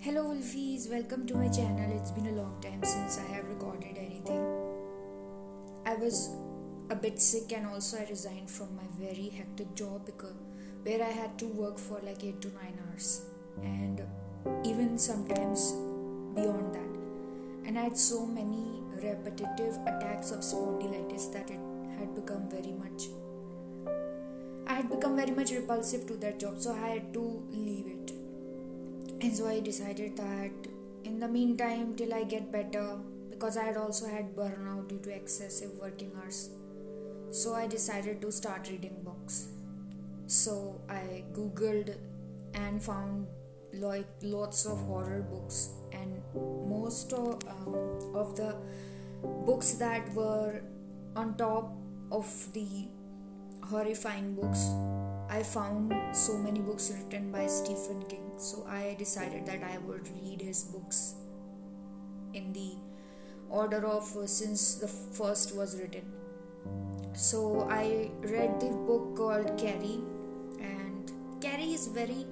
Hello Wolfies, welcome to my channel. It's been a long time since I have recorded anything. I was a bit sick and also I resigned from my very hectic job because where I had to work for like 8 to 9 hours and even sometimes beyond that. And I had so many repetitive attacks of spondylitis that it had become very much I had become very much repulsive to that job so I had to leave it. And so i decided that in the meantime till i get better because i had also had burnout due to excessive working hours so i decided to start reading books. So i googled and found like lots of horror books and most of, um, of the books that were on top of the horrifying books I found so many books written by Stephen King, so I decided that I would read his books in the order of uh, since the first was written. So I read the book called Carrie, and Carrie is very,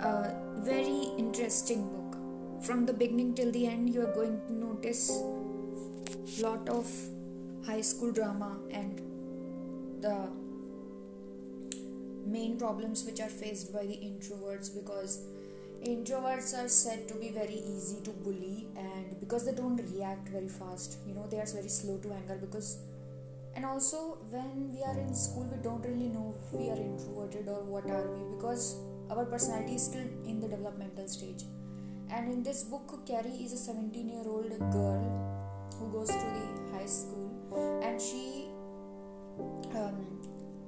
uh, very interesting book. From the beginning till the end, you are going to notice lot of high school drama and the main problems which are faced by the introverts because introverts are said to be very easy to bully and because they don't react very fast. You know they are very slow to anger because and also when we are in school we don't really know if we are introverted or what are we because our personality is still in the developmental stage. And in this book carrie is a 17 year old girl who goes to the high school and she um,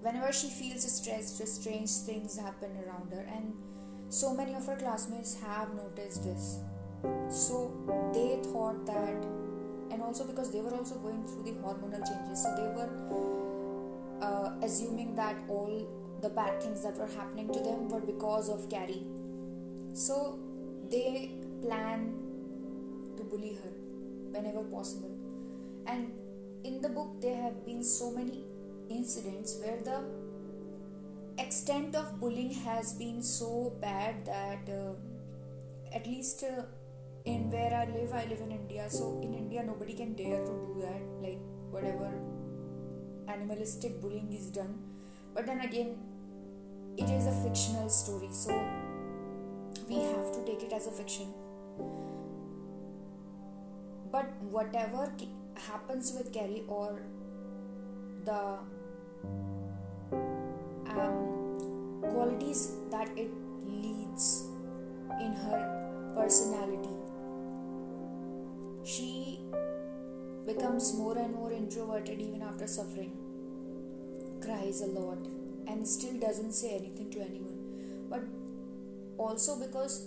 whenever she feels stressed strange things happen around her. And so many of her classmates have noticed this. So they thought that and also because they were also going through the hormonal changes so they were uh, assuming that all the bad things that were happening to them were because of carrie. So they plan to bully her whenever possible. And in the book there have been so many incidents where the extent of bullying has been so bad that uh, at least uh, in where I live, I live in India. So in India, nobody can dare to do that. Like whatever animalistic bullying is done, but then again, it is a fictional story, so we have to take it as a fiction. But whatever happens with Carrie or the that it leads in her personality. She becomes more and more introverted even after suffering, cries a lot, and still doesn't say anything to anyone. But also because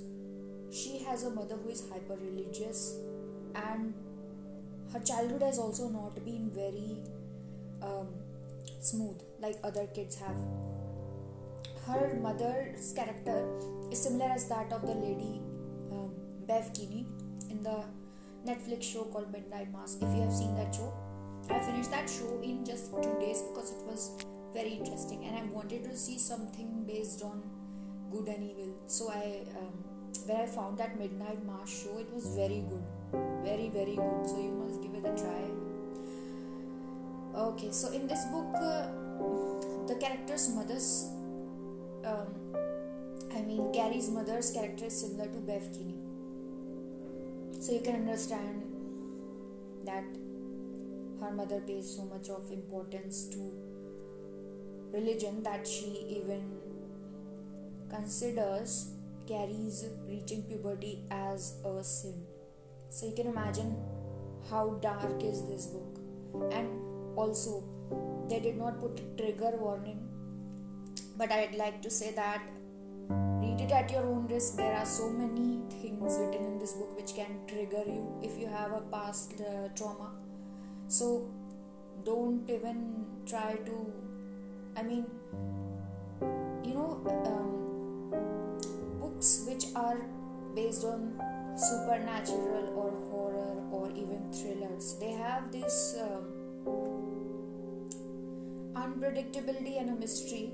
she has a mother who is hyper religious and her childhood has also not been very um, smooth like other kids have. Her mother's character is similar as that of the lady um, Bev Kinney in the Netflix show called Midnight Mass. If you have seen that show, I finished that show in just two days because it was very interesting and I wanted to see something based on good and evil. So I, um, when I found that Midnight Mass show, it was very good, very very good. So you must give it a try okay so in this book uh, the character's mother's um, i mean carrie's mother's character is similar to bev kinney so you can understand that her mother pays so much of importance to religion that she even considers carrie's reaching puberty as a sin. So you can imagine how dark is this book. And also they did not put trigger warning but i'd like to say that read it at your own risk there are so many things written in this book which can trigger you if you have a past uh, trauma so don't even try to i mean you know um, books which are based on supernatural or horror or even thrillers they have this um, unpredictability and a mystery.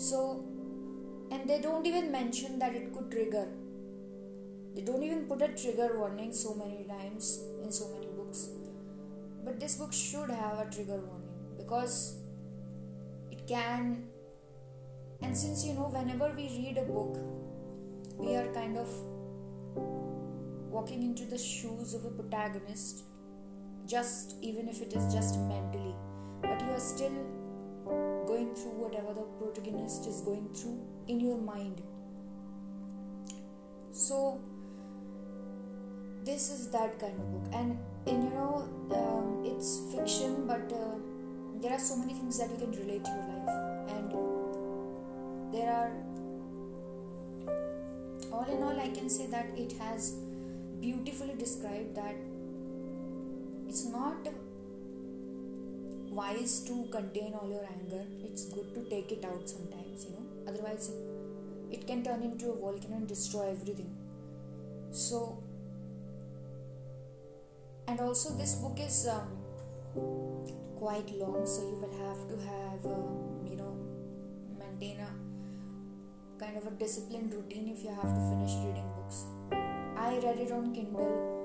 So, and they don't even mention that it could trigger. They don't even put a trigger warning so many times in so many books. But this book should have a trigger warning because it can. And since you know, whenever we read a book, we are kind of walking into the shoes of a protagonist, just even if it is just mentally, but you are still going through whatever the protagonist is going through in your mind. So, this is that kind of book, and, and you know, um, it's fiction, but uh, there are so many things that you can relate to your life, and there are all in all, I can say that it has beautifully described that it's not wise to contain all your anger. It's good to take it out sometimes, you know. Otherwise, it can turn into a volcano and destroy everything. So, and also, this book is um, quite long, so you will have to have, um, you know, maintain a kind of a disciplined routine if you have to finish reading books. I read it on Kindle.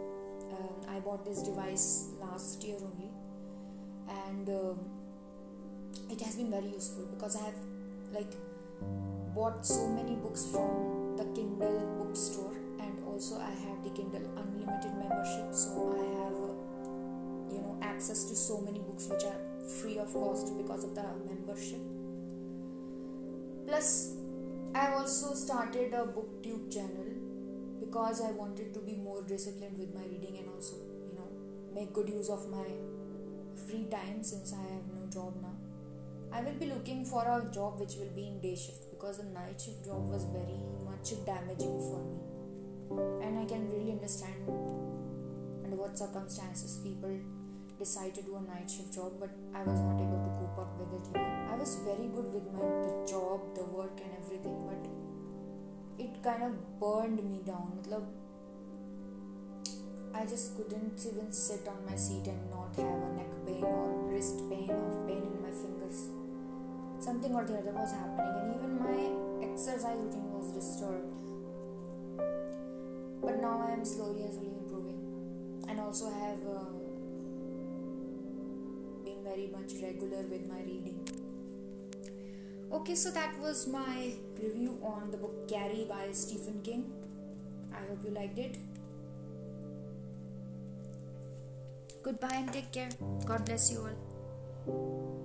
Um, I bought this device last year only, and um, it has been very useful because I have like bought so many books from the Kindle bookstore, and also I have the Kindle Unlimited membership, so I have uh, you know access to so many books which are free of cost because of the membership. Plus, I also started a booktube channel because I wanted to be more disciplined with my reading and also, you know, make good use of my free time since I have no job now. I will be looking for a job which will be in day shift because the night shift job was very much damaging for me. And I can really understand under what circumstances people decide to do a night shift job, but I was not able to cope up with it. I was very good with my the job, the work, and everything, but it kind of burned me down. I just couldn't even sit on my seat and have a neck pain or wrist pain or pain in my fingers. Something or the other was happening, and even my exercise routine was disturbed. But now I am slowly and slowly improving, and also have. Uh, very much regular with my reading. Okay, so that was my review on the book Carrie by Stephen King. I hope you liked it. Goodbye and take care. God bless you all.